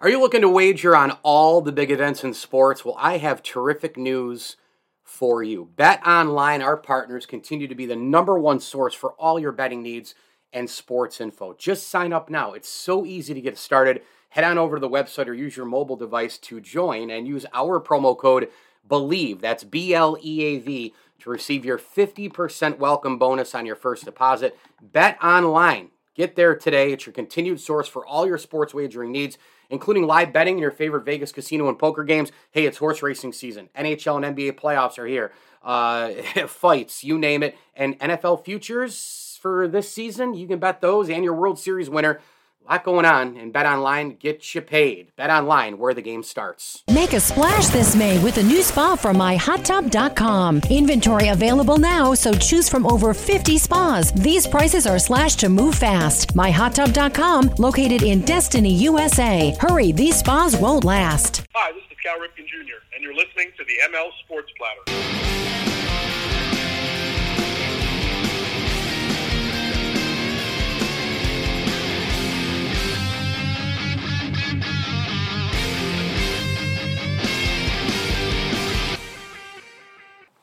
Are you looking to wager on all the big events in sports? Well, I have terrific news for you. Bet Online, our partners, continue to be the number one source for all your betting needs and sports info. Just sign up now. It's so easy to get started. Head on over to the website or use your mobile device to join and use our promo code BLEAV, that's B L E A V, to receive your 50% welcome bonus on your first deposit. Bet Online. Get there today. It's your continued source for all your sports wagering needs including live betting in your favorite Vegas casino and poker games. Hey, it's horse racing season. NHL and NBA playoffs are here. Uh, fights, you name it. And NFL futures for this season, you can bet those and your World Series winner lot going on, and Bet Online get you paid. Bet Online, where the game starts. Make a splash this May with a new spa from myhottub.com. Inventory available now, so choose from over 50 spas. These prices are slashed to move fast. Myhottub.com, located in Destiny, USA. Hurry, these spas won't last. Hi, this is Cal Ripken Jr., and you're listening to the ML Sports Platter.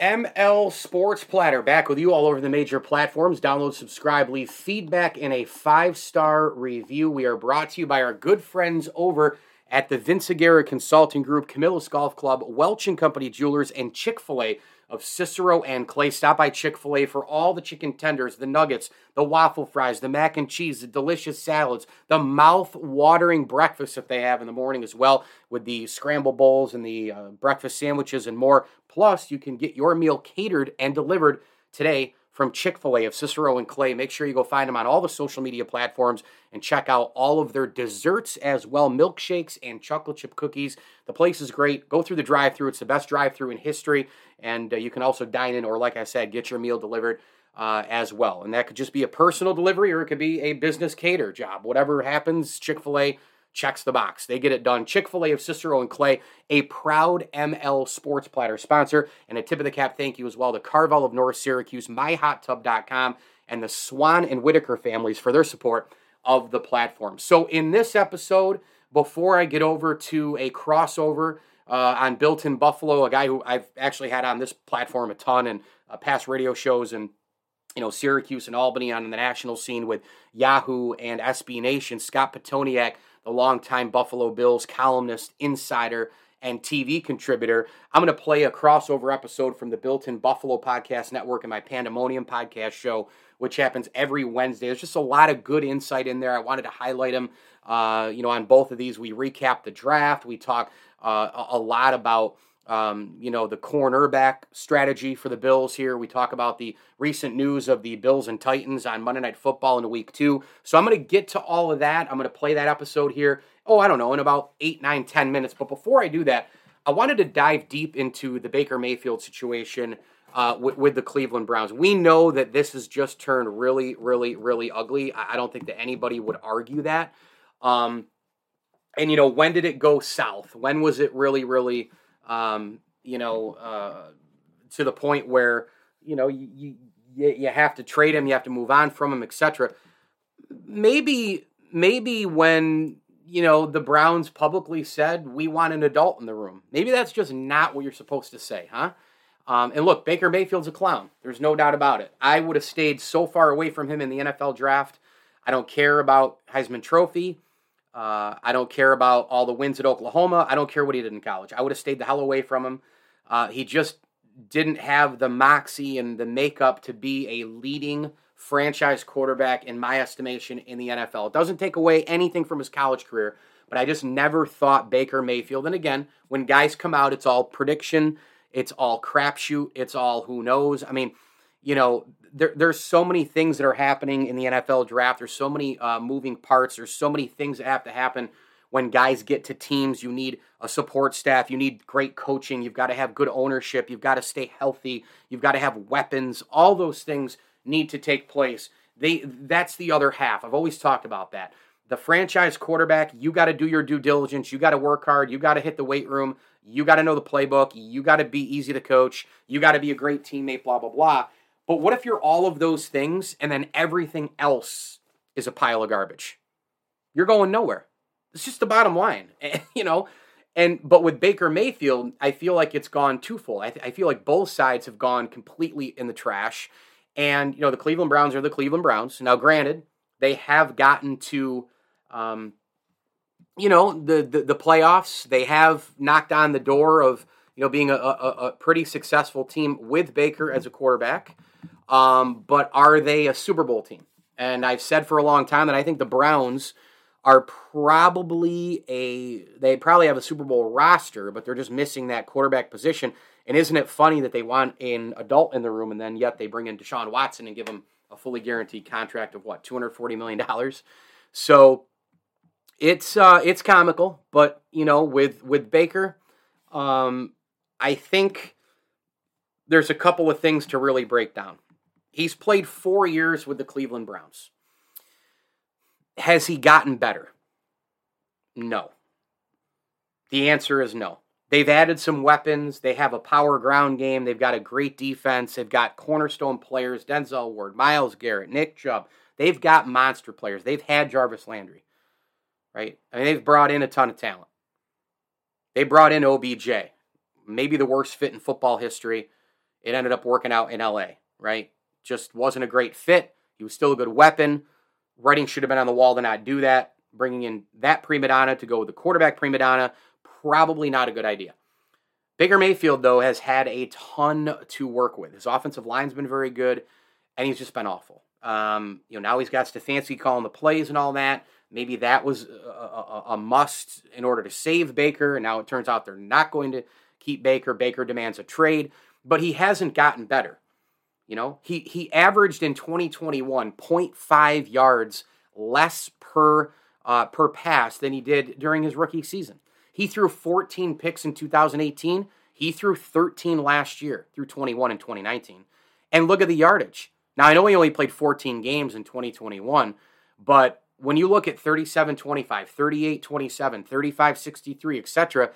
ML Sports Platter back with you all over the major platforms. Download, subscribe, leave feedback in a five star review. We are brought to you by our good friends over at the Vince Aguirre Consulting Group, Camillus Golf Club, Welch and Company Jewelers, and Chick fil A of Cicero and Clay. Stop by Chick fil A for all the chicken tenders, the nuggets, the waffle fries, the mac and cheese, the delicious salads, the mouth watering breakfast that they have in the morning as well, with the scramble bowls and the uh, breakfast sandwiches and more. Plus, you can get your meal catered and delivered today from Chick fil A of Cicero and Clay. Make sure you go find them on all the social media platforms and check out all of their desserts as well milkshakes and chocolate chip cookies. The place is great. Go through the drive through, it's the best drive through in history. And uh, you can also dine in, or like I said, get your meal delivered. Uh, as well. And that could just be a personal delivery or it could be a business cater job. Whatever happens, Chick fil A checks the box. They get it done. Chick fil A of Cicero and Clay, a proud ML Sports Platter sponsor. And a tip of the cap thank you as well to Carvel of North Syracuse, myhottub.com, and the Swan and Whitaker families for their support of the platform. So, in this episode, before I get over to a crossover uh, on Built in Buffalo, a guy who I've actually had on this platform a ton and uh, past radio shows and you know Syracuse and Albany on the national scene with Yahoo and SB Nation, Scott Pitoniak the longtime Buffalo Bills columnist, insider, and TV contributor. I'm going to play a crossover episode from the Built in Buffalo Podcast Network and my Pandemonium podcast show, which happens every Wednesday. There's just a lot of good insight in there. I wanted to highlight them. Uh, you know, on both of these, we recap the draft. We talk uh, a lot about um, you know, the cornerback strategy for the Bills here. We talk about the recent news of the Bills and Titans on Monday Night Football in week two. So I'm going to get to all of that. I'm going to play that episode here. Oh, I don't know, in about eight, nine, ten minutes. But before I do that, I wanted to dive deep into the Baker Mayfield situation uh, with, with, the Cleveland Browns. We know that this has just turned really, really, really ugly. I, I don't think that anybody would argue that. Um, and, you know, when did it go south? When was it really, really um, you know, uh, to the point where you know you, you you have to trade him, you have to move on from him, etc. Maybe maybe when you know the Browns publicly said we want an adult in the room, maybe that's just not what you're supposed to say, huh? Um, and look, Baker Mayfield's a clown. There's no doubt about it. I would have stayed so far away from him in the NFL draft. I don't care about Heisman Trophy. Uh, I don't care about all the wins at Oklahoma. I don't care what he did in college. I would have stayed the hell away from him. Uh, he just didn't have the moxie and the makeup to be a leading franchise quarterback, in my estimation, in the NFL. It doesn't take away anything from his college career, but I just never thought Baker Mayfield. And again, when guys come out, it's all prediction, it's all crapshoot, it's all who knows. I mean, you know, there, there's so many things that are happening in the NFL draft. There's so many uh, moving parts. There's so many things that have to happen when guys get to teams. You need a support staff. You need great coaching. You've got to have good ownership. You've got to stay healthy. You've got to have weapons. All those things need to take place. They that's the other half. I've always talked about that. The franchise quarterback, you got to do your due diligence. You got to work hard. You got to hit the weight room. You got to know the playbook. You got to be easy to coach. You got to be a great teammate. Blah blah blah. But what if you're all of those things and then everything else is a pile of garbage? You're going nowhere. It's just the bottom line, you know. And but with Baker Mayfield, I feel like it's gone twofold. I, th- I feel like both sides have gone completely in the trash. And you know, the Cleveland Browns are the Cleveland Browns. Now, granted, they have gotten to, um, you know, the, the the playoffs. They have knocked on the door of you know being a, a, a pretty successful team with Baker as a quarterback. Um, but are they a Super Bowl team? And I've said for a long time that I think the Browns are probably a they probably have a Super Bowl roster, but they're just missing that quarterback position. And isn't it funny that they want an adult in the room and then yet they bring in Deshaun Watson and give him a fully guaranteed contract of what, two hundred forty million dollars? So it's uh it's comical, but you know, with with Baker, um, I think there's a couple of things to really break down. He's played four years with the Cleveland Browns. Has he gotten better? No. The answer is no. They've added some weapons. They have a power ground game. They've got a great defense. They've got cornerstone players Denzel Ward, Myles Garrett, Nick Chubb. They've got monster players. They've had Jarvis Landry, right? I mean, they've brought in a ton of talent. They brought in OBJ, maybe the worst fit in football history. It ended up working out in LA, right? Just wasn't a great fit. He was still a good weapon. Writing should have been on the wall to not do that. Bringing in that prima donna to go with the quarterback prima donna, probably not a good idea. Baker Mayfield, though, has had a ton to work with. His offensive line's been very good, and he's just been awful. Um, you know, now he's got Stefanski calling the plays and all that. Maybe that was a, a, a must in order to save Baker. And now it turns out they're not going to keep Baker. Baker demands a trade, but he hasn't gotten better. You know, he he averaged in 2021 0.5 yards less per uh, per pass than he did during his rookie season. He threw 14 picks in 2018. He threw 13 last year through 21 and 2019. And look at the yardage. Now I know he only played 14 games in 2021, but when you look at 37 25, 38 27, 35 63, etc.,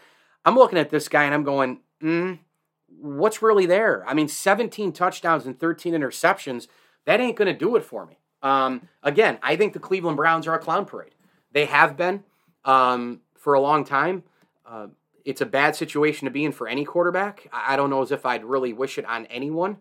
I'm looking at this guy and I'm going, mm, what's really there? I mean, 17 touchdowns and 13 interceptions, that ain't going to do it for me. Um, again, I think the Cleveland Browns are a clown parade. They have been um, for a long time. Uh, it's a bad situation to be in for any quarterback. I don't know as if I'd really wish it on anyone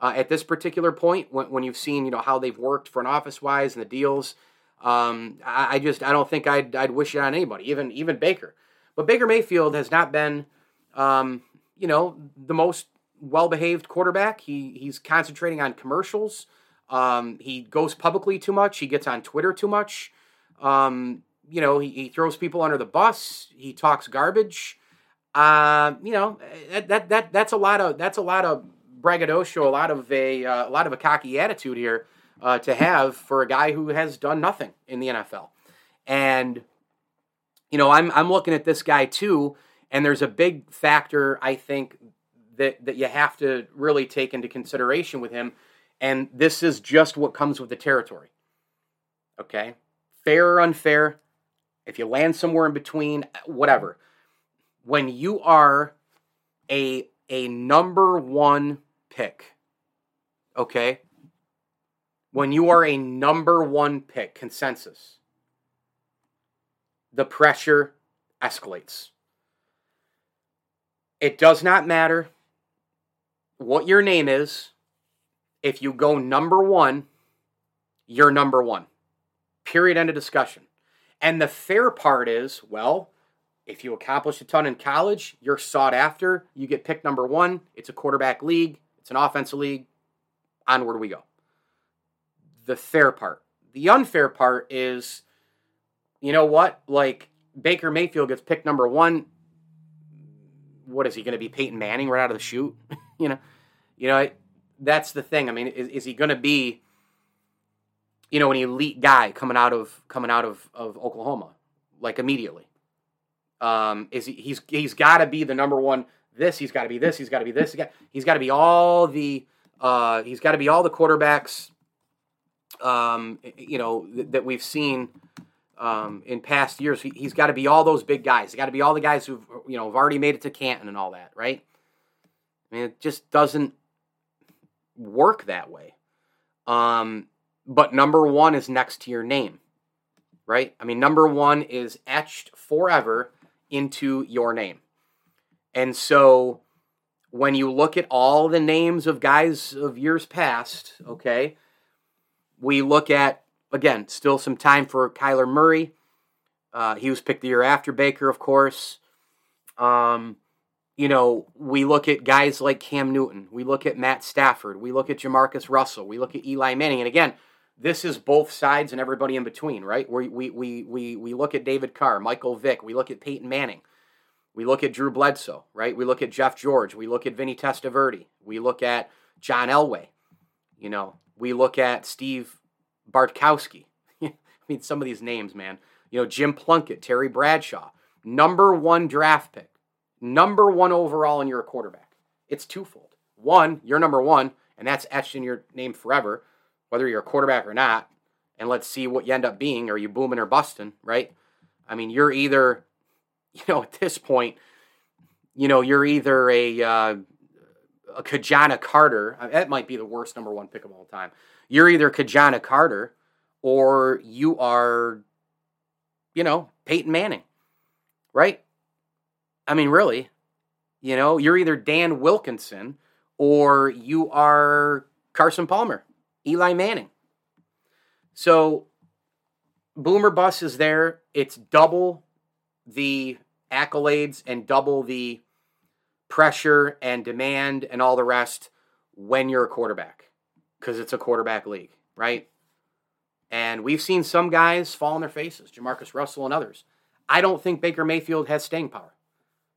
uh, at this particular point when, when you've seen you know how they've worked front office wise and the deals. Um, I, I, just I don't think I'd I'd wish it on anybody, even even Baker. But Baker Mayfield has not been um, you know, the most well behaved quarterback. He he's concentrating on commercials. Um, he goes publicly too much. He gets on Twitter too much. Um, you know, he, he throws people under the bus. He talks garbage. Uh, you know, that, that that that's a lot of that's a lot of braggadocio, a lot of a uh, a lot of a cocky attitude here uh, to have for a guy who has done nothing in the NFL. And you know, I'm I'm looking at this guy too and there's a big factor, I think, that, that you have to really take into consideration with him. And this is just what comes with the territory. Okay? Fair or unfair, if you land somewhere in between, whatever. When you are a a number one pick, okay? When you are a number one pick, consensus, the pressure escalates. It does not matter what your name is. If you go number one, you're number one. Period. End of discussion. And the fair part is, well, if you accomplish a ton in college, you're sought after. You get picked number one. It's a quarterback league. It's an offensive league. Onward we go. The fair part. The unfair part is, you know what? Like Baker Mayfield gets picked number one what is he going to be Peyton Manning right out of the chute? you know, you know that's the thing. I mean, is, is he going to be you know an elite guy coming out of coming out of, of Oklahoma like immediately? Um, is he, he's he's got to be the number one. This he's got to be this. He's got to be this. He's got to be all the uh, he's got to be all the quarterbacks. Um, you know th- that we've seen um, in past years. He, has got to be all those big guys. He's got to be all the guys who've you know have already made it to Canton and all that, right? I mean, it just doesn't work that way. Um, but number one is next to your name. right? I mean, number one is etched forever into your name. And so when you look at all the names of guys of years past, okay, we look at, again, still some time for Kyler Murray. Uh, he was picked the year after Baker, of course. Um, you know, we look at guys like Cam Newton. We look at Matt Stafford. We look at Jamarcus Russell. We look at Eli Manning. And again, this is both sides and everybody in between, right? We, we, we, we, we look at David Carr, Michael Vick. We look at Peyton Manning. We look at Drew Bledsoe, right? We look at Jeff George. We look at Vinny Testaverde. We look at John Elway. You know, we look at Steve Bartkowski. I mean, some of these names, man. You know, Jim Plunkett, Terry Bradshaw, number one draft pick, number one overall, and you're a quarterback. It's twofold. One, you're number one, and that's etched in your name forever, whether you're a quarterback or not. And let's see what you end up being. Are you booming or busting, right? I mean, you're either you know, at this point, you know, you're either a uh, a Ki-Jana Carter. Uh, that might be the worst number one pick of all time. You're either Ki-Jana Carter or you are, you know, Peyton Manning, right? I mean, really, you know, you're either Dan Wilkinson or you are Carson Palmer, Eli Manning. So, Boomer Bus is there. It's double the accolades and double the pressure and demand and all the rest when you're a quarterback because it's a quarterback league, right? And we've seen some guys fall on their faces, Jamarcus Russell and others. I don't think Baker Mayfield has staying power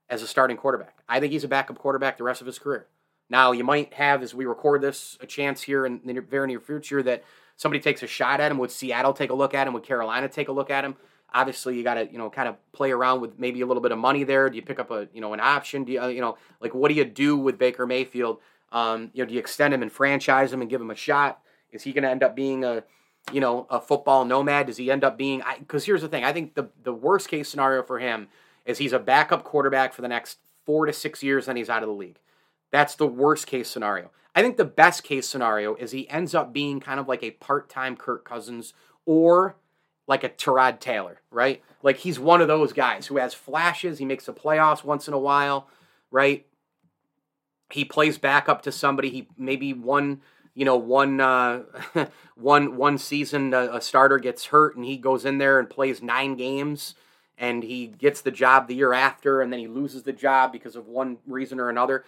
as a starting quarterback. I think he's a backup quarterback the rest of his career. Now, you might have, as we record this, a chance here in the very near future that somebody takes a shot at him. Would Seattle take a look at him? Would Carolina take a look at him? obviously you got to you know kind of play around with maybe a little bit of money there. Do you pick up a you know an option? Do you uh, you know like what do you do with Baker Mayfield? Um, you know, do you extend him and franchise him and give him a shot? Is he going to end up being a you know a football nomad? Does he end up being? Because here's the thing: I think the the worst case scenario for him is he's a backup quarterback for the next four to six years, then he's out of the league. That's the worst case scenario. I think the best case scenario is he ends up being kind of like a part time Kirk Cousins or like a Tyrod Taylor, right? Like he's one of those guys who has flashes. He makes the playoffs once in a while, right? He plays back up to somebody. He maybe one, you know, one, uh, one, one season a, a starter gets hurt and he goes in there and plays nine games and he gets the job the year after and then he loses the job because of one reason or another.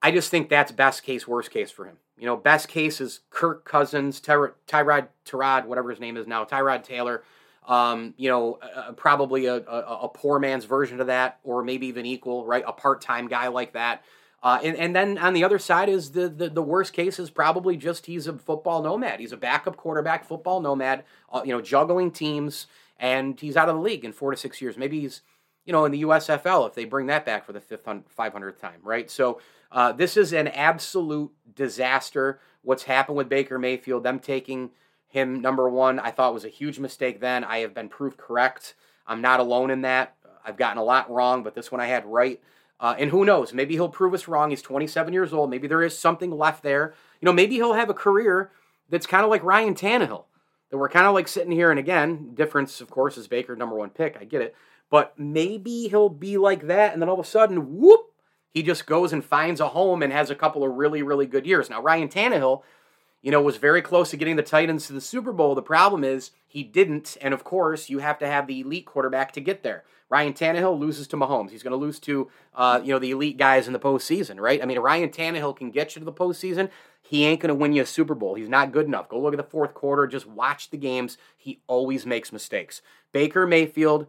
I just think that's best case, worst case for him. You know, best case is Kirk Cousins, Ty- Tyrod, Tyrod, whatever his name is now, Tyrod Taylor. Um, you know, uh, probably a, a, a, poor man's version of that, or maybe even equal, right? A part time guy like that. Uh, and, and then on the other side is the, the, the worst case is probably just he's a football nomad. He's a backup quarterback, football nomad. Uh, you know, juggling teams, and he's out of the league in four to six years. Maybe he's you know in the USFL if they bring that back for the fifth five hundredth time, right? So uh, this is an absolute disaster. What's happened with Baker Mayfield, them taking him number one, I thought was a huge mistake then. I have been proved correct. I'm not alone in that. I've gotten a lot wrong, but this one I had right. Uh, and who knows? Maybe he'll prove us wrong. He's 27 years old. Maybe there is something left there. You know, maybe he'll have a career that's kind of like Ryan Tannehill. That we're kind of like sitting here, and again, difference, of course, is Baker number one pick. I get it. But maybe he'll be like that, and then all of a sudden, whoop, he just goes and finds a home and has a couple of really, really good years. Now, Ryan Tannehill, you know, was very close to getting the Titans to the Super Bowl. The problem is he didn't. And of course, you have to have the elite quarterback to get there. Ryan Tannehill loses to Mahomes. He's going to lose to, uh, you know, the elite guys in the postseason, right? I mean, Ryan Tannehill can get you to the postseason. He ain't going to win you a Super Bowl. He's not good enough. Go look at the fourth quarter. Just watch the games. He always makes mistakes. Baker Mayfield,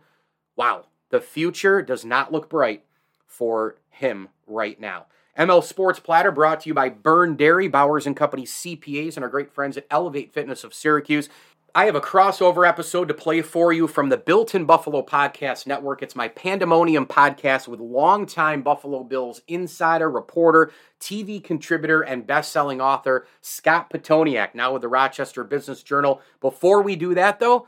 wow, the future does not look bright for him right now. ML Sports Platter brought to you by Byrne Dairy, Bowers and Company CPAs, and our great friends at Elevate Fitness of Syracuse. I have a crossover episode to play for you from the Built in Buffalo Podcast Network. It's my Pandemonium podcast with longtime Buffalo Bills insider, reporter, TV contributor, and best-selling author Scott Pitoniak, now with the Rochester Business Journal. Before we do that, though,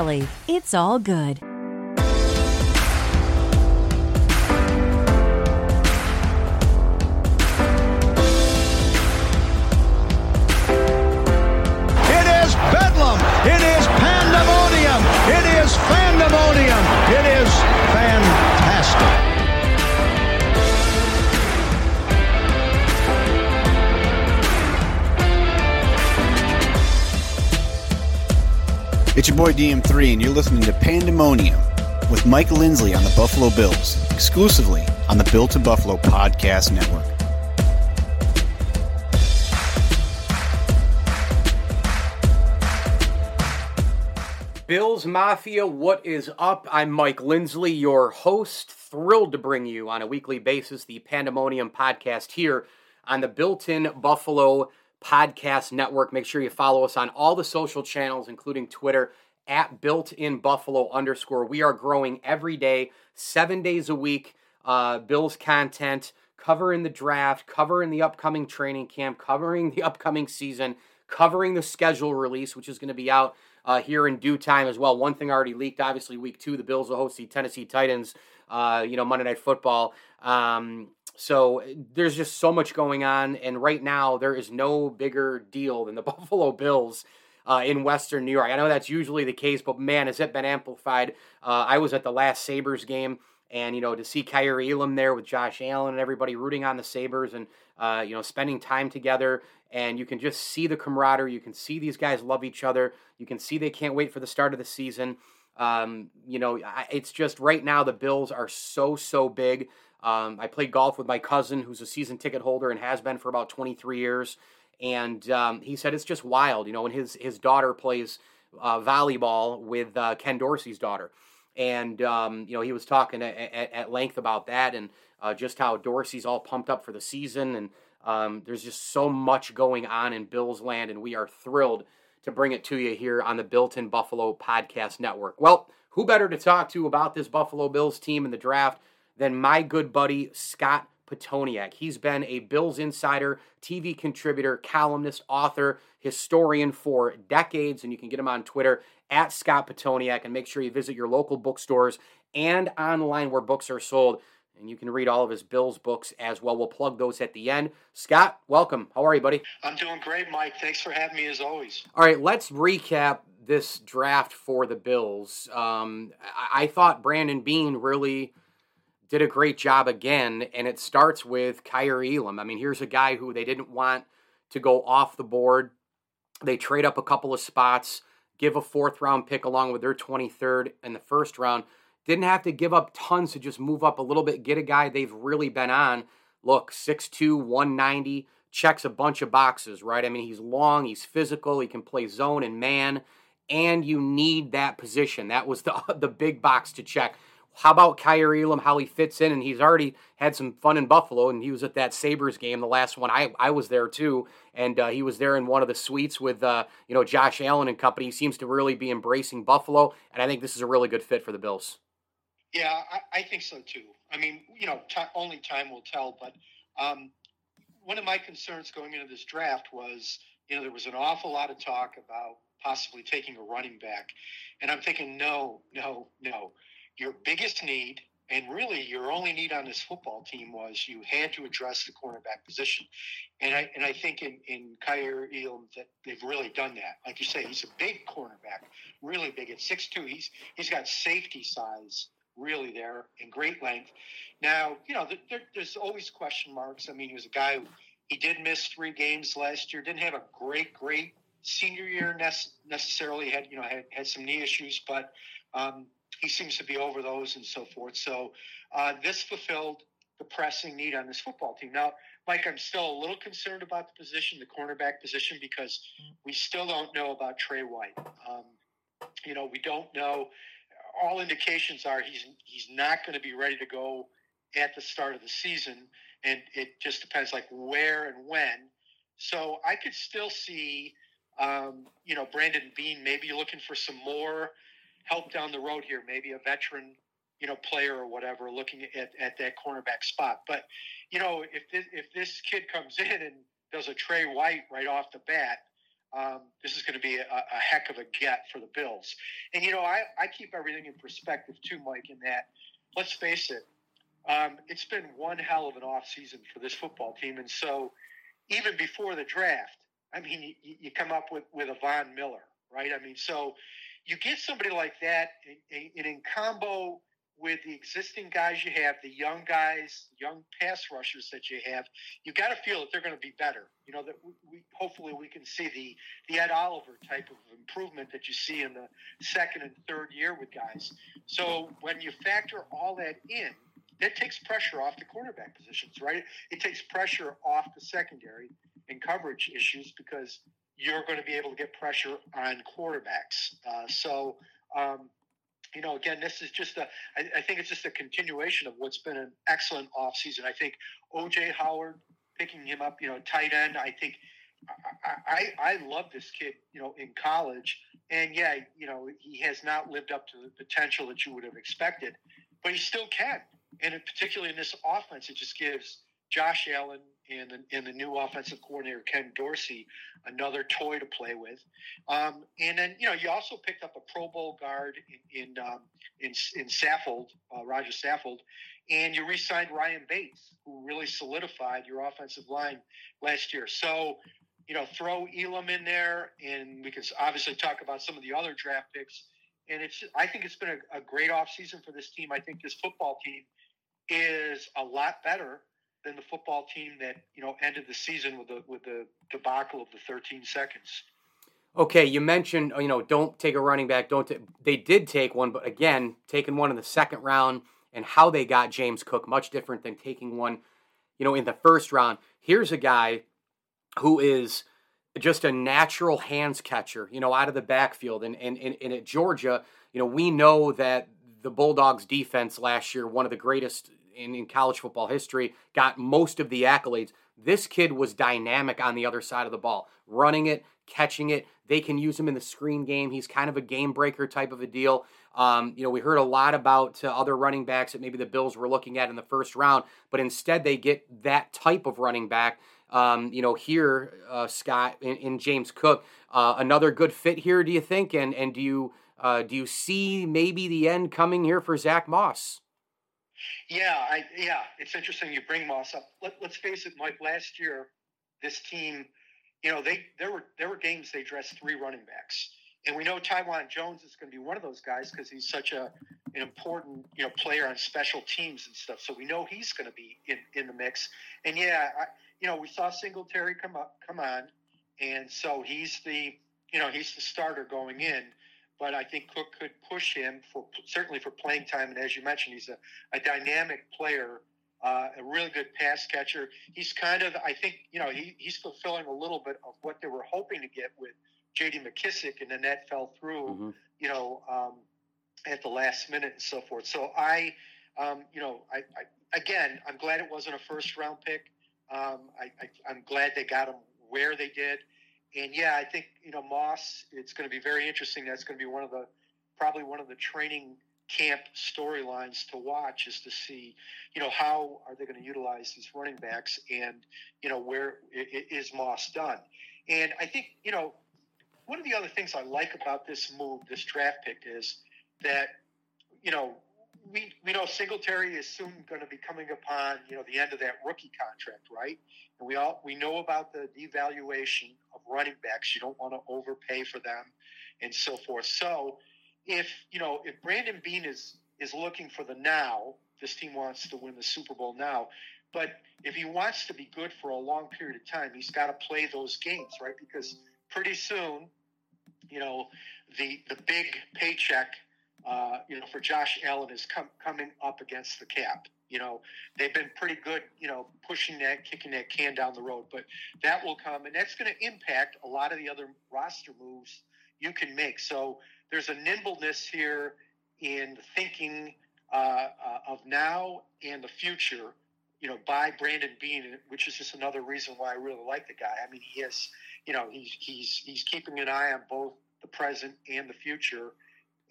Deli. It's all good. It's your boy DM3, and you're listening to Pandemonium with Mike Lindsley on the Buffalo Bills, exclusively on the Built in Buffalo Podcast Network. Bills Mafia, what is up? I'm Mike Lindsley, your host. Thrilled to bring you on a weekly basis the Pandemonium podcast here on the Built in Buffalo Podcast Network. Make sure you follow us on all the social channels, including Twitter at built in buffalo underscore. We are growing every day, seven days a week. Uh, Bills content, covering the draft, covering the upcoming training camp, covering the upcoming season, covering the schedule release, which is going to be out uh, here in due time as well. One thing already leaked, obviously, week two, the Bills will host the Tennessee Titans, uh, you know, Monday Night Football. Um, so there's just so much going on, and right now there is no bigger deal than the Buffalo Bills uh, in Western New York. I know that's usually the case, but man, has it been amplified? Uh, I was at the last Sabres game, and you know to see Kaiir Elam there with Josh Allen and everybody rooting on the Sabres, and uh, you know spending time together, and you can just see the camaraderie. You can see these guys love each other. You can see they can't wait for the start of the season. Um, you know, it's just right now the Bills are so so big. Um, I played golf with my cousin, who's a season ticket holder and has been for about 23 years. And um, he said it's just wild, you know. And his his daughter plays uh, volleyball with uh, Ken Dorsey's daughter, and um, you know he was talking at, at, at length about that and uh, just how Dorsey's all pumped up for the season. And um, there's just so much going on in Bills land, and we are thrilled to bring it to you here on the Built in Buffalo Podcast Network. Well, who better to talk to about this Buffalo Bills team in the draft? Than my good buddy Scott Pitoniak. He's been a Bills insider, TV contributor, columnist, author, historian for decades, and you can get him on Twitter at Scott Pitoniak. And make sure you visit your local bookstores and online where books are sold. And you can read all of his Bills books as well. We'll plug those at the end. Scott, welcome. How are you, buddy? I'm doing great, Mike. Thanks for having me as always. All right, let's recap this draft for the Bills. Um, I-, I thought Brandon Beane really did a great job again, and it starts with Kaiir Elam. I mean, here's a guy who they didn't want to go off the board. They trade up a couple of spots, give a fourth round pick along with their 23rd in the first round. Didn't have to give up tons to just move up a little bit, get a guy they've really been on. Look, 6'2, 190, checks a bunch of boxes, right? I mean, he's long, he's physical, he can play zone and man, and you need that position. That was the, the big box to check. How about Kaiir Elam, how he fits in? And he's already had some fun in Buffalo, and he was at that Sabres game, the last one. I, I was there too, and uh, he was there in one of the suites with, uh, you know, Josh Allen and company. He seems to really be embracing Buffalo, and I think this is a really good fit for the Bills. Yeah, I, I think so too. I mean, you know, t- only time will tell, but um, one of my concerns going into this draft was, you know, there was an awful lot of talk about possibly taking a running back. And I'm thinking, no, no, no your biggest need and really your only need on this football team was you had to address the cornerback position. And I and I think in, in Kaiir Elam that they've really done that. Like you say, he's a big cornerback, really big. At six two, he's he's got safety size really there and great length. Now, you know, there, there's always question marks. I mean, he was a guy who he did miss three games last year, didn't have a great, great senior year necessarily, had, you know, had, had some knee issues, but um, he seems to be over those and so forth. So uh, this fulfilled the pressing need on this football team. Now, Mike, I'm still a little concerned about the position, the cornerback position, because we still don't know about Tre White. Um, You know, we don't know. All indications are he's he's not going to be ready to go at the start of the season, and it just depends like where and when. So I could still see, um, you know, Brandon Beane maybe looking for some more help down the road here, maybe a veteran, you know, player or whatever, looking at, at that cornerback spot. But you know, if this, if this kid comes in and does a Tre White right off the bat, um, this is going to be a, a, heck of a get for the Bills. And you know, I, I keep everything in perspective too, Mike. In that, let's face it, um, it's been one hell of an off season for this football team, and so even before the draft, I mean, you, you come up with with a Von Miller, right? I mean, so you get somebody like that, and in combo with the existing guys you have, the young guys, young pass rushers that you have, you got to feel that they're going to be better. You know that we, hopefully we can see the the Ed Oliver type of improvement that you see in the second and third year with guys. So when you factor all that in, that takes pressure off the cornerback positions, right? It takes pressure off the secondary and coverage issues because you're going to be able to get pressure on quarterbacks. Uh, so. Um, you know, again, this is just a. I, I think it's just a continuation of what's been an excellent offseason. I think OJ Howard picking him up, you know, tight end. I think I, I, I love this kid, you know, in college, and yeah, you know, he has not lived up to the potential that you would have expected, but he still can. And particularly in this offense, it just gives Josh Allen and the, and the new offensive coordinator Ken Dorsey another toy to play with. Um, and then you know you also picked up a Pro Bowl guard in in um, in, in Saffold, uh, Roger Saffold, and you re-signed Ryan Bates, who really solidified your offensive line last year. So. You know, throw Elam in there, and we can obviously talk about some of the other draft picks. And it's, I think it's been a, a great offseason for this team. I think this football team is a lot better than the football team that you know ended the season with the with the debacle of the 13 seconds. Okay, you mentioned you know don't take a running back. Don't t- they did take one, but again, taking one in the second round and how they got James Cook much different than taking one, you know, in the first round. Here's a guy who is just a natural hands catcher, you know, out of the backfield. And, and, and, and at Georgia, you know, we know that the Bulldogs defense last year, one of the greatest in, in college football history, got most of the accolades. This kid was dynamic on the other side of the ball, running it, catching it. They can use him in the screen game. He's kind of a game breaker type of a deal. Um, you know, we heard a lot about uh, other running backs that maybe the Bills were looking at in the first round, but instead they get that type of running back. Um, you know, here, uh, Scott, in, in, James Cook, uh, another good fit here. Do you think? And and do you uh, do you see maybe the end coming here for Zach Moss? Yeah, I, yeah, it's interesting you bring Moss up. Let, us face it, Mike. Last year, this team, you know, they there were there were games they dressed three running backs, and we know Taiwan Jones is going to be one of those guys because he's such a an important you know player on special teams and stuff. So we know he's going to be in, in the mix. And yeah, I, you know, we saw Singletary come up come on, and so he's the you know he's the starter going in but I think Cook could push him for certainly for playing time. And as you mentioned, he's a, a dynamic player, uh, a really good pass catcher. He's kind of, I think, you know, he, he's fulfilling a little bit of what they were hoping to get with J.D. McKissick, and then that fell through, mm-hmm. you know, um, at the last minute and so forth. So I, um, you know, I, I, again, I'm glad it wasn't a first round pick. Um, I, I, I'm glad they got him where they did and yeah, I think you know Moss. It's going to be very interesting. That's going to be one of the probably one of the training camp storylines to watch is to see, you know, how are they going to utilize these running backs, and you know where is Moss done? And I think you know one of the other things I like about this move, this draft pick, is that you know we we know Singletary is soon going to be coming upon you know the end of that rookie contract, right? And we all we know about the devaluation of running backs. You don't want to overpay for them, and so forth. So if you know if Brandon Beane is is looking for the now, this team wants to win the Super Bowl now. But if he wants to be good for a long period of time, he's got to play those games, right? Because pretty soon, you know, the the big paycheck uh, you know, for Josh Allen is com- coming up against the cap. You know, they've been pretty good, you know, pushing that, kicking that can down the road, but that will come, and that's going to impact a lot of the other roster moves you can make. So there's a nimbleness here in thinking uh, uh, of now and the future. You know, by Brandon Beane, which is just another reason why I really like the guy. I mean, he you know, he's he's he's keeping an eye on both the present and the future,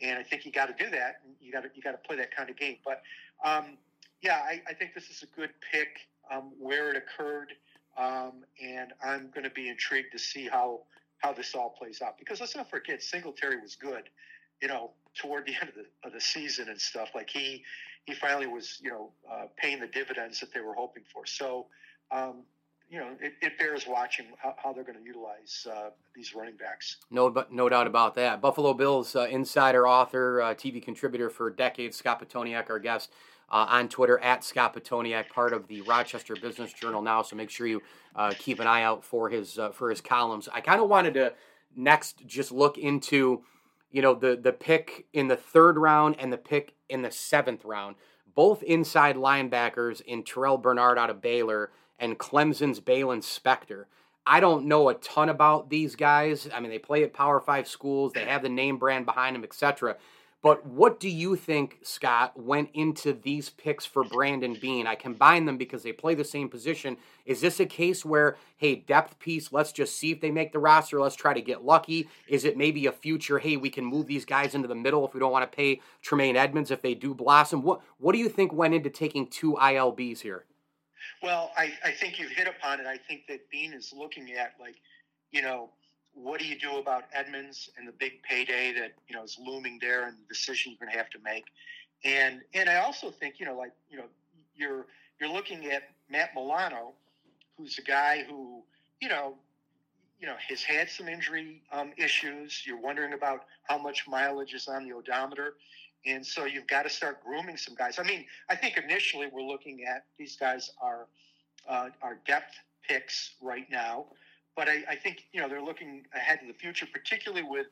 and I think you got to do that. You got to you got to play that kind of game. But um, yeah, I, I, think this is a good pick um, where it occurred, um, and I'm going to be intrigued to see how how this all plays out. Because let's not forget, Singletary was good, you know, toward the end of the of the season and stuff. Like he he finally was, you know, uh, paying the dividends that they were hoping for. So. You know, it, it, bears watching how, how they're going to utilize uh, these running backs. No, but no doubt about that. Buffalo Bills uh, insider, author, uh, TV contributor for decades, Scott Pitoniak, our guest uh, on Twitter at Scott Pitoniak, part of the Rochester Business Journal now. So make sure you uh, keep an eye out for his uh, for his columns. I kind of wanted to next just look into, you know, the the pick in the third round and the pick in the seventh round, both inside linebackers in Terrell Bernard out of Baylor and Clemson's Baylon Spector. I don't know a ton about these guys. I mean, they play at Power Five schools. They have the name brand behind them, etc. But what do you think, Scott, went into these picks for Brandon Beane? I combine them because they play the same position. Is this a case where, hey, depth piece, let's just see if they make the roster, let's try to get lucky? Is it maybe a future, hey, we can move these guys into the middle if we don't want to pay Tremaine Edmunds if they do blossom? What what do you think went into taking two ILBs here? Well, I, I think you've hit upon it. I think that Beane is looking at like, you know, what do you do about Edmunds and the big payday that you know is looming there and the decision you're going to have to make? And and I also think you know like you know you're you're looking at Matt Milano, who's a guy who you know you know has had some injury um, issues. You're wondering about how much mileage is on the odometer. And so you've got to start grooming some guys. I mean, I think initially we're looking at these guys are uh, are depth picks right now. But I, I, think you know they're looking ahead to the future, particularly with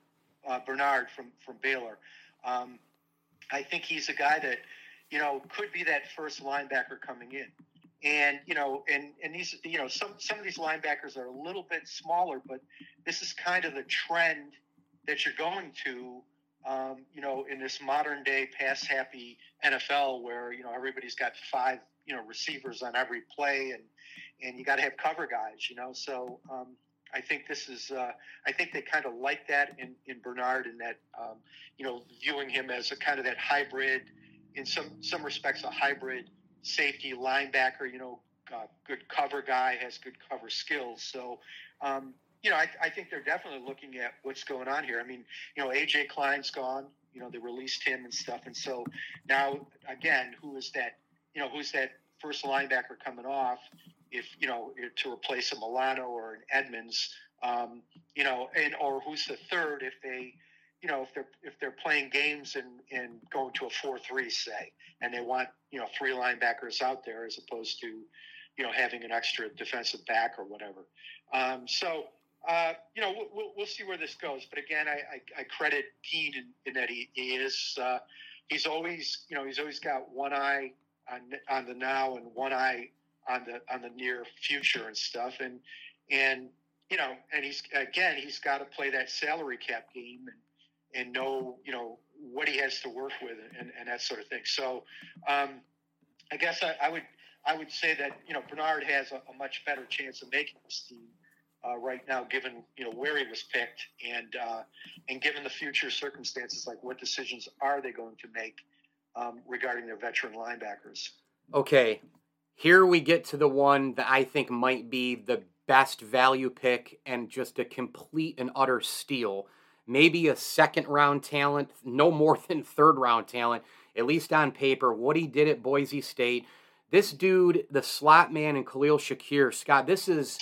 uh, Bernard from from Baylor. Um, I think he's a guy that you know could be that first linebacker coming in. And you know, and and these you know some some of these linebackers are a little bit smaller, but this is kind of the trend that you're going to. Um, you know, in this modern day pass happy NFL where, you know, everybody's got five, you know, receivers on every play and, and you got to have cover guys, you know. So um, I think this is, uh, I think they kind of like that in, in Bernard and that, um, you know, viewing him as a kind of that hybrid, in some some respects, a hybrid safety linebacker. You know, uh, good cover guy has good cover skills. So. Um, you know, I, I think they're definitely looking at what's going on here. I mean, you know, AJ Klein's gone. You know, they released him and stuff, and so now again, who is that? You know, who's that first linebacker coming off? if you know to replace a Milano or an Edmunds, um, you know, and or who's the third if they, you know, if they're if they're playing games and and going to a four three say, and they want you know three linebackers out there as opposed to, you know, having an extra defensive back or whatever. Um, so. Uh, you know, we'll, we'll see where this goes. But again, I, I, I credit Dean in, in, that he, he is uh, he's always you know he's always got one eye on on the now and one eye on the on the near future and stuff. And and you know, and he's again he's got to play that salary cap game and and know you know what he has to work with and, and that sort of thing. So um, I guess I, I, would I would say that you know Bernard has a, a much better chance of making this team. Uh, right now, given you know where he was picked, and uh, and given the future circumstances, like what decisions are they going to make um, regarding their veteran linebackers? Okay, here we get to the one that I think might be the best value pick and just a complete and utter steal. Maybe a second round talent, no more than third round talent, at least on paper. What he did at Boise State. This dude, the slot man and Khalil Shakir, Scott, this is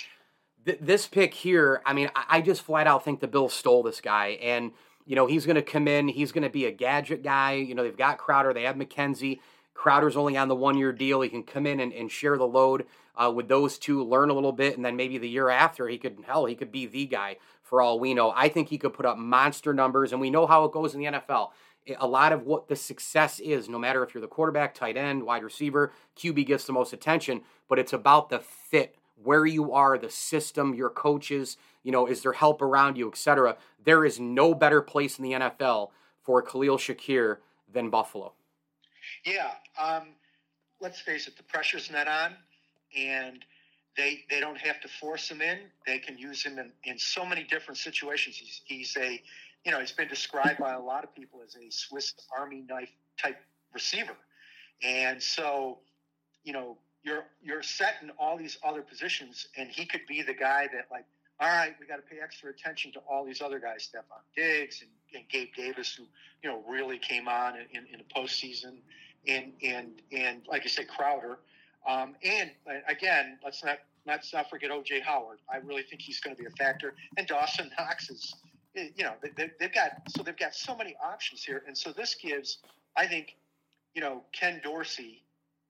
th- this pick here. I mean, I, I just flat out think the Bills stole this guy. And, you know, he's going to come in, he's going to be a gadget guy. You know, they've got Crowder, they have McKenzie. Crowder's only on the one year deal. He can come in and, and share the load uh, with those two, learn a little bit, and then maybe the year after he could, hell, he could be the guy for all we know. I think he could put up monster numbers, and we know how it goes in the NFL. A lot of what the success is, no matter if you're the quarterback, tight end, wide receiver, QB gets the most attention, but it's about the fit where you are, the system, your coaches, you know, is there help around you, etc. There is no better place in the NFL for Khalil Shakir than Buffalo. Yeah. Um, let's face it, the pressure's not on, and they they don't have to force him in. They can use him in, in so many different situations. He's, he's a, you know, he's been described by a lot of people as a Swiss Army knife type receiver, and so, you know, you're you're set in all these other positions, and he could be the guy that like, all right, we got to pay extra attention to all these other guys, Stefon Diggs and, and Gabe Davis, who you know really came on in, in, in the postseason, and and and like I said, Crowder. Um, and uh, again, let's not let's not forget OJ Howard. I really think he's going to be a factor. And Dawson Knox is, eh, you know, they, they've got so they've got so many options here, and so this gives, I think, you know, Ken Dorsey.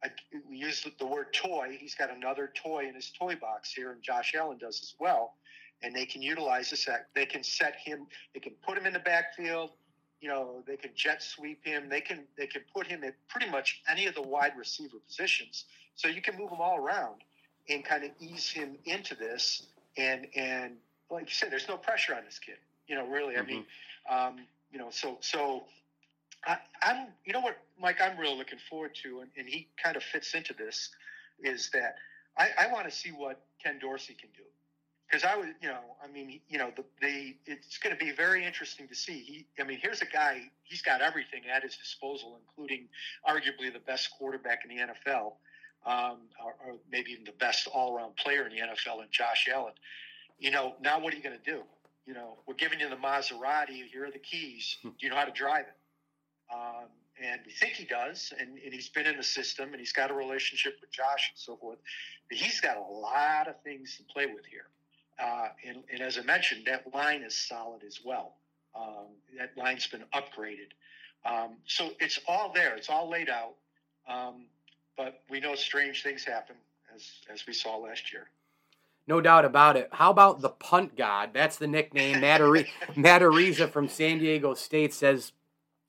I, we use the word toy. He's got another toy in his toy box here, and Josh Allen does as well. And they can utilize this. They can set him. They can put him in the backfield you know they can jet sweep him they can they can put him at pretty much any of the wide receiver positions so you can move him all around and kind of ease him into this. And and like you said, there's no pressure on this kid. You know, really. Mm-hmm. I mean, um, you know, so so I, am you know what, Mike, I'm really looking forward to, and, and he kind of fits into this, is that I, I want to see what Ken Dorsey can do. Because I was, you know, I mean, you know, the, the it's going to be very interesting to see. He, I mean, here's a guy. He's got everything at his disposal, including arguably the best quarterback in the NFL um, or, or, maybe even the best all-around player in the NFL, and Josh Allen. You know, now what are you going to do? You know, we're giving you the Maserati. Here are the keys. Do you know how to drive it? Um, and we think he does, and, and, he's been in the system, and he's got a relationship with Josh and so forth. But he's got a lot of things to play with here. Uh, and, and, as I mentioned, that line is solid as well. Um, that line's been upgraded. Um, so it's all there. It's all laid out. Um, but we know strange things happen as as we saw last year. No doubt about it. How about the punt god? That's the nickname. Matt, Araiza from San Diego State says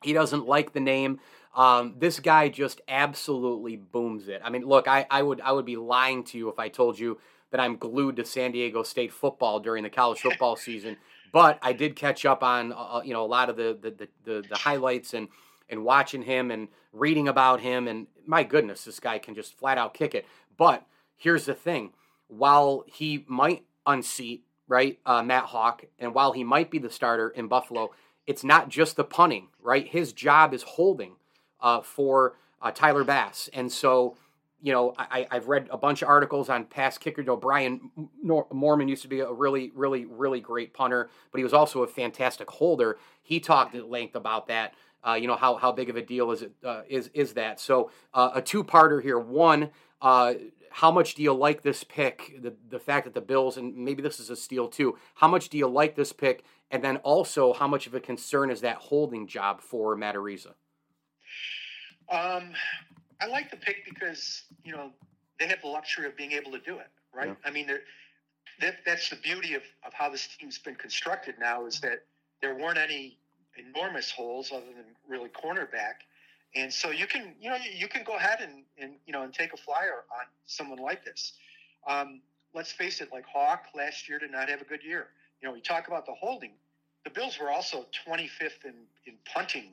he doesn't like the name. Um, this guy just absolutely booms it. I mean, look, I, I would I would be lying to you if I told you that I'm glued to San Diego State football during the college football season. But I did catch up on uh, uh you know a lot of the the, the, the, the highlights and and watching him and reading about him. And my goodness, this guy can just flat out kick it. But here's the thing while he might unseat, right, uh, Matt Haack and while he might be the starter in Buffalo, it's not just the punting, right? His job is holding uh, for uh, Tyler Bass. And so, you know, I, have read a bunch of articles on past kicker. You know, Brian Moorman used to be a really, really, really great punter, but he was also a fantastic holder. He talked at length about that uh, you know how, how big of a deal is it uh, is is that? So uh, a two parter here. One, uh, how much do you like this pick? The the fact that the Bills and maybe this is a steal too. How much do you like this pick? And then also, how much of a concern is that holding job for Matt Araiza? Um, I like the pick because you know they have the luxury of being able to do it, right? Yeah. I mean, that, that's the beauty of, of how this team's been constructed now is that there weren't any enormous holes other than really cornerback. And so you can, you know, you can go ahead and, and you know, and take a flyer on someone like this. Um, let's face it, like Haack last year did not have a good year. You know, we talk about the holding. The Bills were also 25th in, in punting,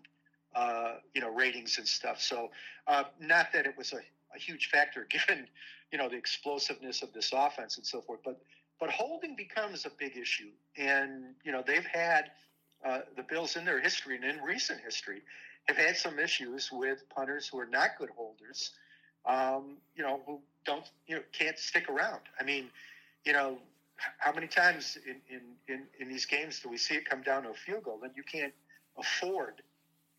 uh, you know, ratings and stuff. So uh, not that it was a, a huge factor given, you know, the explosiveness of this offense and so forth, but but holding becomes a big issue. And, you know, they've had – uh, the Bills in their history and in recent history have had some issues with punters who are not good holders, um, you know, who don't, you know, can't stick around. I mean, you know, how many times in, in, in, in these games do we see it come down to a field goal? And you can't afford,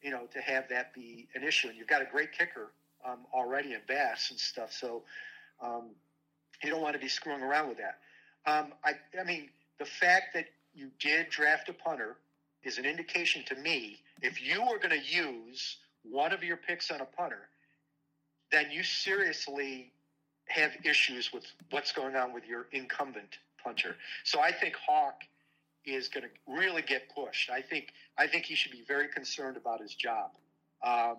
you know, to have that be an issue. And you've got a great kicker um, already in Bass and stuff. So um, you don't want to be screwing around with that. Um, I, I mean, the fact that you did draft a punter is an indication to me if you are going to use one of your picks on a punter, then you seriously have issues with what's going on with your incumbent So I think Haack is going to really get pushed. I think I think he should be very concerned about his job. Um,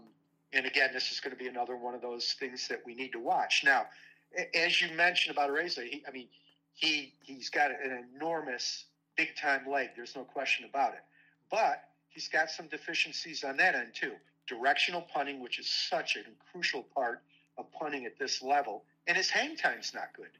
and again, this is going to be another one of those things that we need to watch. Now, as you mentioned about Araiza, he, I mean, he he's got an enormous big time leg. There's no question about it. But he's got some deficiencies on that end too. Directional punting, which is such a crucial part of punting at this level, and his hang time's not good.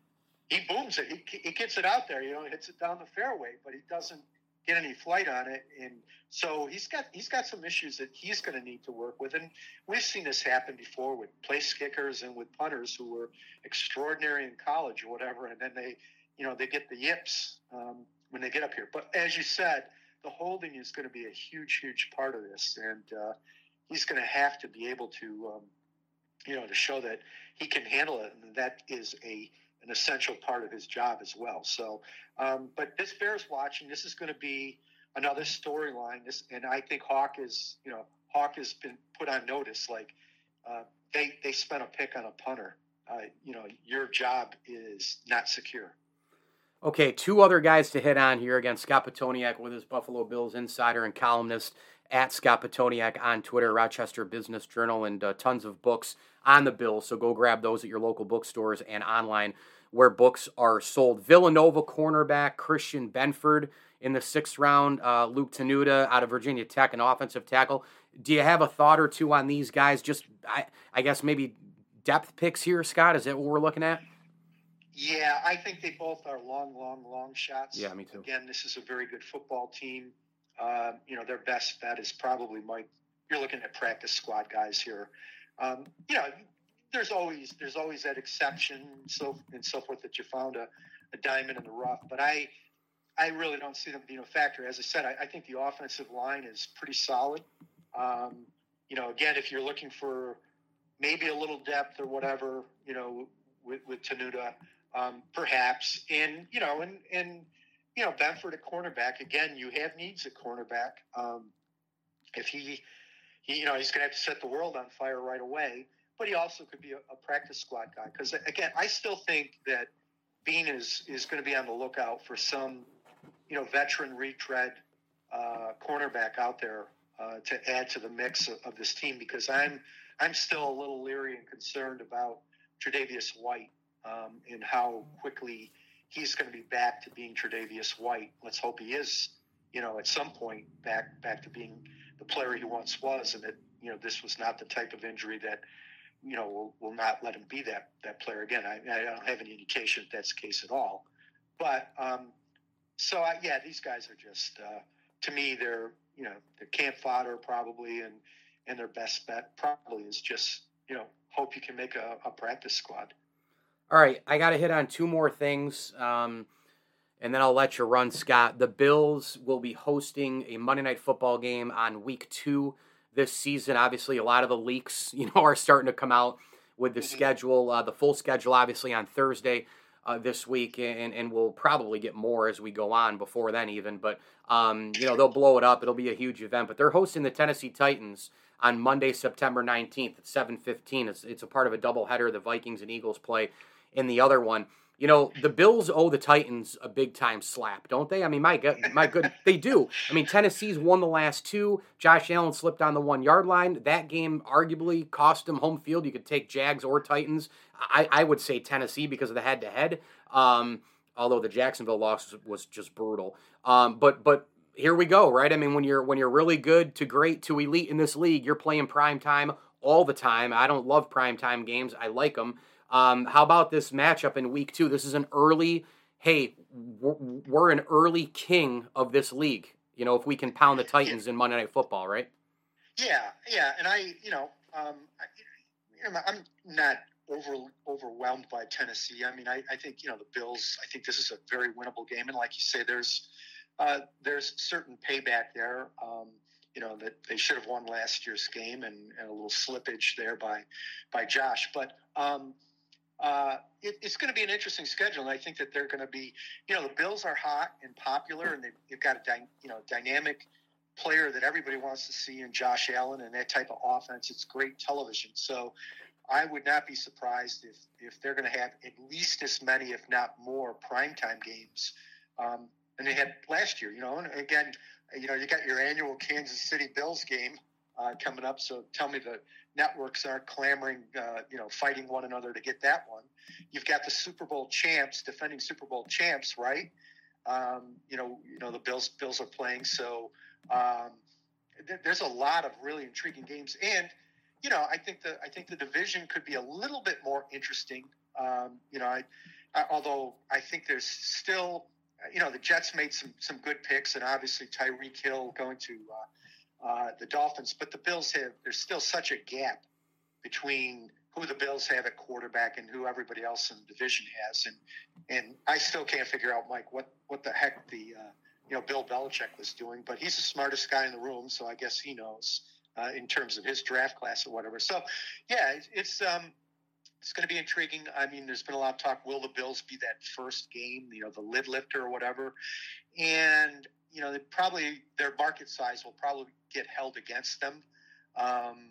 He booms it. He, he gets it out there, you know, hits it down the fairway, but he doesn't get any flight on it, and so he's got he's got some issues that he's going to need to work with. And we've seen this happen before with place kickers and with punters who were extraordinary in college or whatever, and then they, you know, they get the yips um, when they get up here. But as you said, the holding is going to be a huge, huge part of this, and uh, he's going to have to be able to, um, you know, to show that he can handle it, and that is a an essential part of his job as well. So, um, but this bears watching. This is going to be another storyline. This, and I think Haack is, you know, Haack has been put on notice. Like uh, they they spent a pick on a punter. Uh, you know, your job is not secure. Okay, two other guys to hit on here. Again, Scott Pitoniak with his Buffalo Bills insider and columnist at Scott Pitoniak on Twitter, Rochester Business Journal, and uh, tons of books on the Bills. So go grab those at your local bookstores and online where books are sold. Villanova cornerback Christian Benford in the sixth round, uh, Luke Tenuta out of Virginia Tech, an offensive tackle. Do you have a thought or two on these guys? Just, I, I guess, maybe depth picks here, Scott? Is that what we're looking at? Yeah, I think they both are long, long, long shots. Yeah, me too. Again, this is a very good football team. Uh, you know, their best bet is probably Mike. You're looking at practice squad guys here. Um, you know, there's always there's always that exception and so and so forth that you found a, a diamond in the rough. But I I really don't see them being a factor. As I said, I, I think the offensive line is pretty solid. Um, you know, again, if you're looking for maybe a little depth or whatever, you know, with, with Tenuta, um, perhaps, and you know, and and you know, Benford at cornerback. Again, you have needs at cornerback. Um, if he, he, you know, he's going to have to set the world on fire right away but he also could be a, a practice squad guy. Because again, I still think that Beane is is going to be on the lookout for some, you know, veteran retread uh, cornerback out there uh, to add to the mix of, of, this team. Because I'm I'm still a little leery and concerned about Tre'Davious White um, and how quickly he's going to be back to being Tre'Davious White. Let's hope he is, you know, at some point back back to being the player he once was, and that you know this was not the type of injury that you know, will, will not let him be that that player again. I, I don't have any indication that that's the case at all. But um, so I, yeah, these guys are just uh, to me they're you know they're camp fodder probably, and and their best bet probably is just you know hope you can make a, a practice squad. All right, I got to hit on two more things. Um, and then I'll let you run, Scott. The Bills will be hosting a Monday Night Football game on week two this season. Obviously, a lot of the leaks, you know, are starting to come out with the mm-hmm. schedule, uh, the full schedule, obviously on Thursday uh, this week, and, and we'll probably get more as we go on before then, even. But um, you know, they'll blow it up. It'll be a huge event. But they're hosting the Tennessee Titans on Monday, September nineteenth at seven fifteen. It's it's a part of a doubleheader. The Vikings and Eagles play in the other one. You know, the Bills owe the Titans a big time slap, don't they? I mean, my good, my good, they do. I mean, Tennessee's won the last two. Josh Allen slipped on the one yard line. That game arguably cost him home field. You could take Jags or Titans. I, I would say Tennessee because of the head to head. Although the Jacksonville loss was just brutal. Um, but but here we go, right? I mean, when you're when you're really good to great to elite in this league, you're playing prime time all the time. I don't love prime time games. I like them. Um, how about this matchup in week two? This is an early, hey, we're, we're an early king of this league. You know, if we can pound the Titans in Monday Night Football, right? Yeah, yeah, and I, you know, um, I, I'm not over overwhelmed by Tennessee. I mean, I, I think you know the Bills. I think this is a very winnable game, and like you say, there's uh, there's certain payback there. Um, you know that they should have won last year's game, and, and a little slippage there by by Josh. But um, uh, it, it's going to be an interesting schedule, and I think that they're going to be, you know, the Bills are hot and popular, and they've, they've got a dy- you know dynamic player that everybody wants to see in Josh Allen and that type of offense. It's great television, so I would not be surprised if if they're going to have at least as many, if not more, primetime games um, than they had last year. You know, and again, you know, you got your annual Kansas City Bills game uh, coming up. So tell me the networks aren't clamoring, uh, you know, fighting one another to get that one. You've got the Super Bowl champs, defending Super Bowl champs, right? Um, you know, you know the Bills. Bills are playing, so um, th- there's a lot of really intriguing games, and you know, I think the I think the division could be a little bit more interesting. Um, you know, I, I, although I think there's still, you know, the Jets made some some good picks, and obviously Tyreek Hill going to uh, uh, the Dolphins, but the Bills have there's still such a gap between who the Bills have at quarterback and who everybody else in the division has, and and I still can't figure out, Mike, what what the heck the uh, you know Bill Belichick was doing, but he's the smartest guy in the room, so I guess he knows uh, in terms of his draft class or whatever. So yeah, it's, it's um it's going to be intriguing. I mean, there's been a lot of talk. Will the Bills be that first game, you know, the lid lifter or whatever? And you know, they probably their market size will probably get held against them. Um,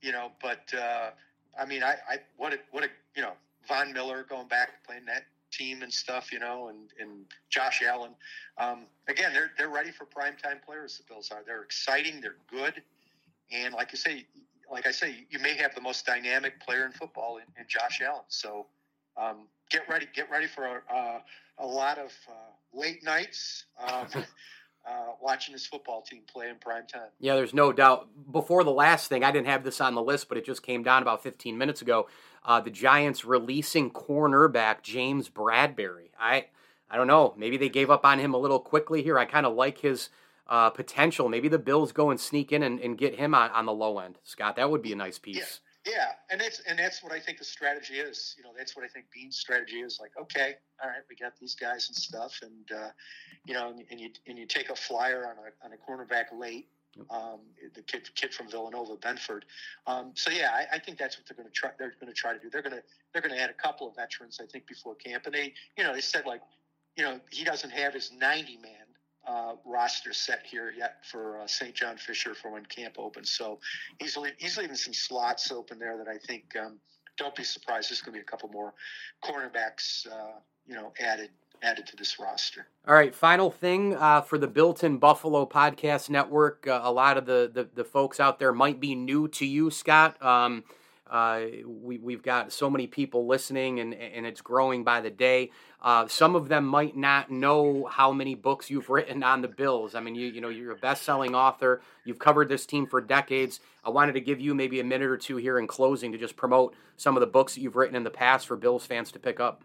you know, but uh, I mean, I, I what a, what a you know Von Miller going back playing that team and stuff, you know, and and Josh Allen. Um, again, they're they're ready for primetime players. The Bills are. They're exciting. They're good, and like you say, like I say, you may have the most dynamic player in football in, in Josh Allen. So um, get ready. Get ready for a, uh, a lot of uh, late nights. Um, uh, watching his football team play in prime time. Yeah, there's no doubt. Before the last thing, I didn't have this on the list, but it just came down about 15 minutes ago. Uh, the Giants releasing cornerback James Bradberry. I I don't know. Maybe they gave up on him a little quickly here. I kind of like his uh, potential. Maybe the Bills go and sneak in and, and get him on, on the low end. Scott, that would be a nice piece. Yeah. Yeah, and that's and that's what I think the strategy is. You know, that's what I think Beane's strategy is. Like, okay, all right, we got these guys and stuff, and uh, you know, and, and, you and you take a flyer on a on a cornerback late, um, the kid kid from Villanova, Benford. Um, so yeah, I, I, think that's what they're going to try. They're going to try to do. They're going to they're going to add a couple of veterans, I think, before camp, and they you know they said like, you know, he doesn't have his ninety man uh, roster set here yet for uh, St. John Fisher for when camp opens. So he's he's leaving some slots open there that I think. Um, don't be surprised. There's going to be a couple more cornerbacks, uh, you know, added added to this roster. All right, final thing uh, for the Built-in Buffalo Podcast Network. Uh, a lot of the, the, the folks out there might be new to you, Scott. Um, uh, we, we've got so many people listening, and, and it's growing by the day. Uh, some of them might not know how many books you've written on the Bills. I mean, you you know you're a best-selling author. You've covered this team for decades. I wanted to give you maybe a minute or two here in closing to just promote some of the books that you've written in the past for Bills fans to pick up.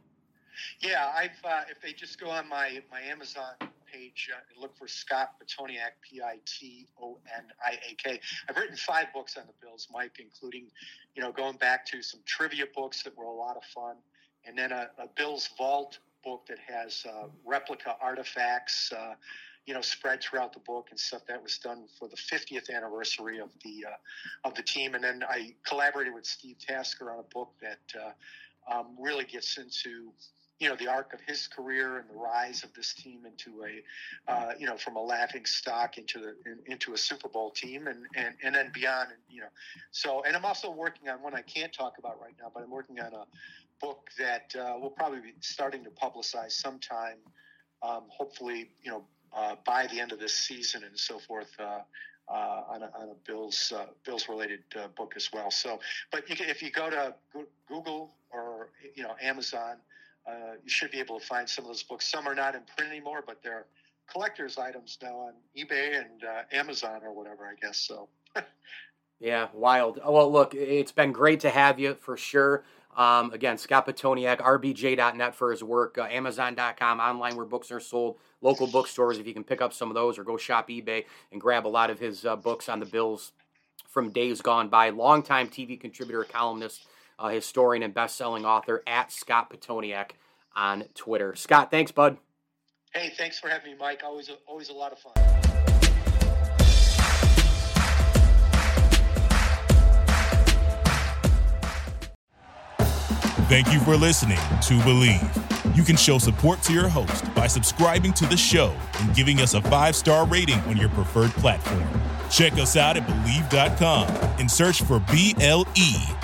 Yeah, I've uh, if they just go on my my Amazon page uh, and look for Scott Pitoniak, P I T O N I A K. I've written five books on the Bills, Mike, including you know going back to some trivia books that were a lot of fun, and then a, a Bills Vault book that has uh, replica artifacts. Uh, you know, spread throughout the book and stuff that was done for the 50th anniversary of the uh, of the team. And then I collaborated with Steve Tasker on a book that uh, um, really gets into you know the arc of his career and the rise of this team into a uh, you know from a laughing stock into the in, into a Super Bowl team and, and and then beyond and you know so and I'm also working on one I can't talk about right now but I'm working on a book that uh, we'll probably be starting to publicize sometime um, hopefully you know uh, by the end of this season and so forth uh, uh, on, a, on a Bills uh, Bills related uh, book as well. So, but you can, if you go to Google or you know Amazon, uh, you should be able to find some of those books. Some are not in print anymore, but they're collector's items now on eBay and uh, Amazon or whatever, I guess. So. yeah, wild. Well, look, it's been great to have you for sure. Um, again, Scott Pitoniak, rbj.net for his work, uh, amazon.com, online where books are sold, local bookstores if you can pick up some of those or go shop eBay and grab a lot of his uh, books on the Bills from days gone by. Longtime TV contributor, columnist, uh, historian and best-selling author at Scott Pitoniak on Twitter. Scott, thanks, bud. Hey, thanks for having me, Mike. Always, a, always a lot of fun. Thank you for listening to BLEAV. You can show support to your host by subscribing to the show and giving us a five star rating on your preferred platform. Check us out at Bleav.com and search for B L E